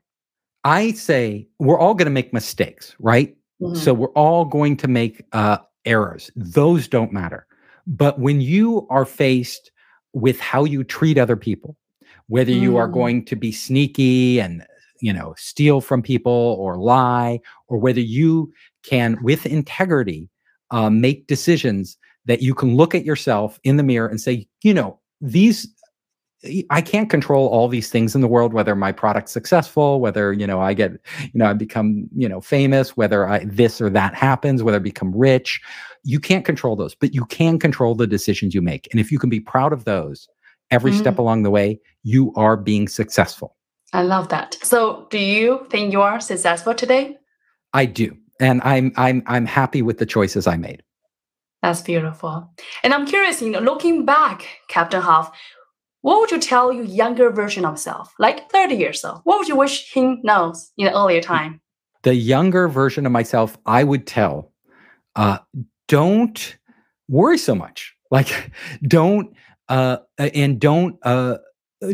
Speaker 2: I say we're all going to make mistakes, right? Mm-hmm. So we're all going to make uh, errors. Those don't matter. But when you are faced with how you treat other people, whether you are mm. going to be sneaky and you know steal from people or lie or whether you can with integrity uh, make decisions that you can look at yourself in the mirror and say you know these I can't control all these things in the world, whether my product's successful, whether, you know, I get, you know, I become, you know, famous, whether I, this or that happens, whether I become rich. You can't control those, but you can control the decisions you make. And if you can be proud of those every mm. step along the way, you are being successful.
Speaker 1: I love that. So, do you think you are successful today?
Speaker 2: I do. And I'm I'm I'm happy with the choices I made.
Speaker 1: That's beautiful. And I'm curious, you know, looking back, Captain Hoff, what would you tell your younger version of self, like 30 years old? What would you wish him knows in an earlier time?
Speaker 2: The younger version of myself, I would tell, uh, don't worry so much. Like, don't uh, and don't uh,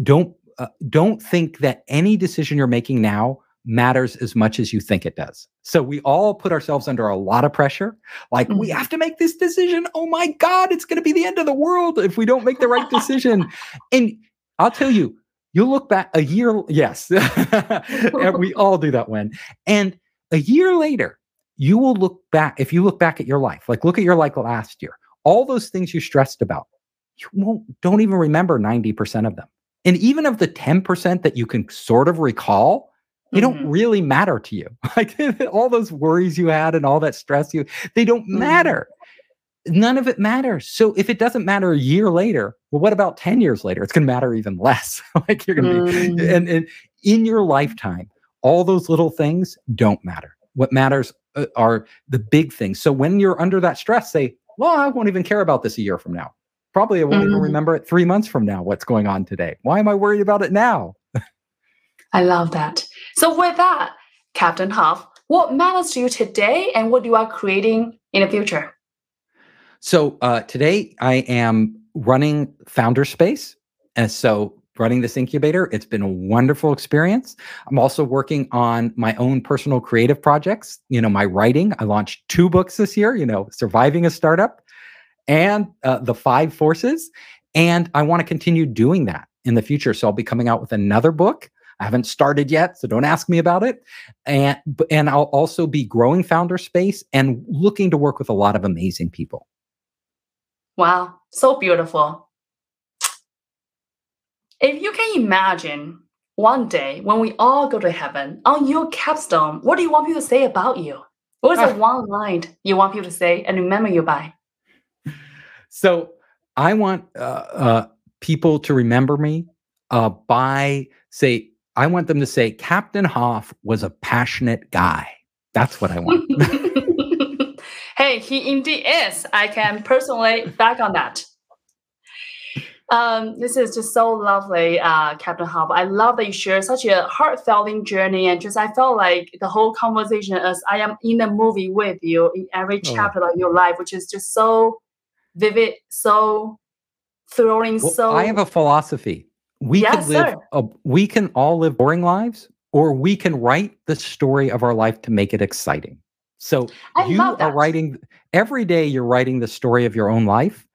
Speaker 2: don't uh, don't think that any decision you're making now matters as much as you think it does. So we all put ourselves under a lot of pressure. Like mm-hmm. we have to make this decision. Oh my God, it's going to be the end of the world if we don't make the right decision. and I'll tell you, you'll look back a year. Yes, we all do that when. And a year later, you will look back. If you look back at your life, like look at your life last year, all those things you stressed about, you won't don't even remember 90% of them. And even of the 10% that you can sort of recall, they mm-hmm. don't really matter to you. Like all those worries you had and all that stress you, they don't mm-hmm. matter. None of it matters. So if it doesn't matter a year later, well, what about 10 years later? It's going to matter even less. like you're going to mm-hmm. be, and, and in your lifetime, all those little things don't matter. What matters uh, are the big things. So when you're under that stress, say, well, I won't even care about this a year from now. Probably I won't mm-hmm. even remember it three months from now, what's going on today. Why am I worried about it now?
Speaker 1: I love that. So, with that, Captain Hoff, what matters to you today and what you are creating in the future?
Speaker 2: So, uh, today I am running Founder Space. And so, running this incubator, it's been a wonderful experience. I'm also working on my own personal creative projects. You know, my writing. I launched two books this year, you know, Surviving a Startup and uh, the five forces. And I want to continue doing that in the future. So I'll be coming out with another book. I haven't started yet, so don't ask me about it. And and I'll also be growing founder space and looking to work with a lot of amazing people.
Speaker 1: Wow, so beautiful. If you can imagine one day when we all go to heaven, on your capstone, what do you want people to say about you? What is the one line you want people to say and remember you by?
Speaker 2: So I want uh, uh, people to remember me uh, by say, I want them to say, Captain Hoff was a passionate guy. That's what I want.
Speaker 1: hey, he indeed is. I can personally back on that. Um, this is just so lovely, uh, Captain Hoff. I love that you share such a heartfelt journey, and just I felt like the whole conversation is I am in the movie with you in every oh. chapter oh. of your life, which is just so vivid, so thrilling. Well, so
Speaker 2: I have a philosophy. We yes, can live. A, we can all live boring lives, or we can write the story of our life to make it exciting. So
Speaker 1: I
Speaker 2: you are writing every day. You're writing the story of your own life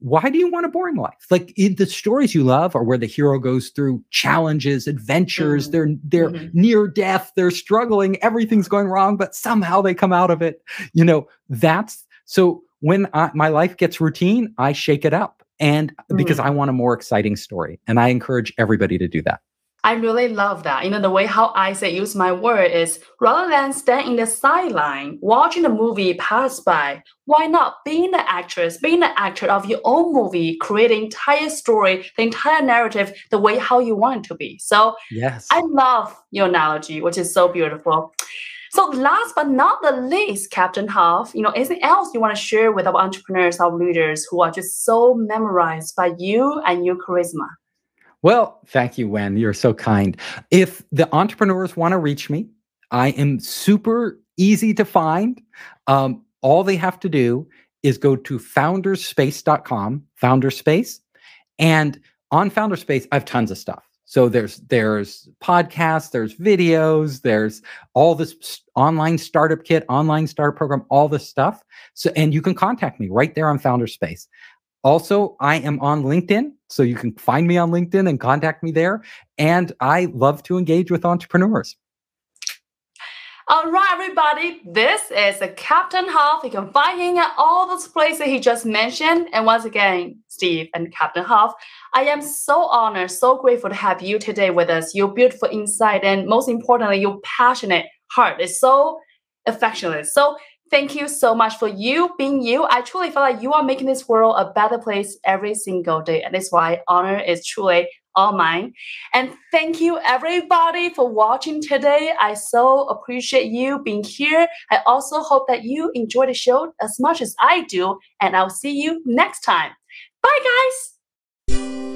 Speaker 2: why do you want a boring life? Like the stories you love are where the hero goes through challenges, adventures, mm-hmm. they're they're mm-hmm. near death, they're struggling, everything's going wrong, but somehow they come out of it. You know, that's so when I, my life gets routine, I shake it up and mm-hmm. because I want a more exciting story and I encourage everybody to do that.
Speaker 1: I really love that. You know, the way how I say use my word is rather than stand in the sideline watching the movie pass by, why not being the actress, being the actor of your own movie, creating entire story, the entire narrative, the way how you want it to be. So
Speaker 2: yes,
Speaker 1: I love your analogy, which is so beautiful. So last but not the least, Captain Hoff, you know, anything else you want to share with our entrepreneurs, our leaders who are just so memorized by you and your charisma?
Speaker 2: Well, thank you, Wen. You're so kind. If the entrepreneurs want to reach me, I am super easy to find. Um, all they have to do is go to founderspace.com, founderspace. And on Founderspace, I have tons of stuff. So there's there's podcasts, there's videos, there's all this online startup kit, online startup program, all this stuff. So and you can contact me right there on Founderspace. Also, I am on LinkedIn, so you can find me on LinkedIn and contact me there. And I love to engage with entrepreneurs.
Speaker 1: All right, everybody, this is Captain Hoff. You can find him at all those places he just mentioned. And once again, Steve and Captain Hoff, I am so honored, so grateful to have you today with us. Your beautiful insight and most importantly, your passionate heart is so affectionate. So Thank you so much for you being you. I truly feel like you are making this world a better place every single day. And that's why honor is truly all mine. And thank you everybody for watching today. I so appreciate you being here. I also hope that you enjoy the show as much as I do. And I'll see you next time. Bye, guys.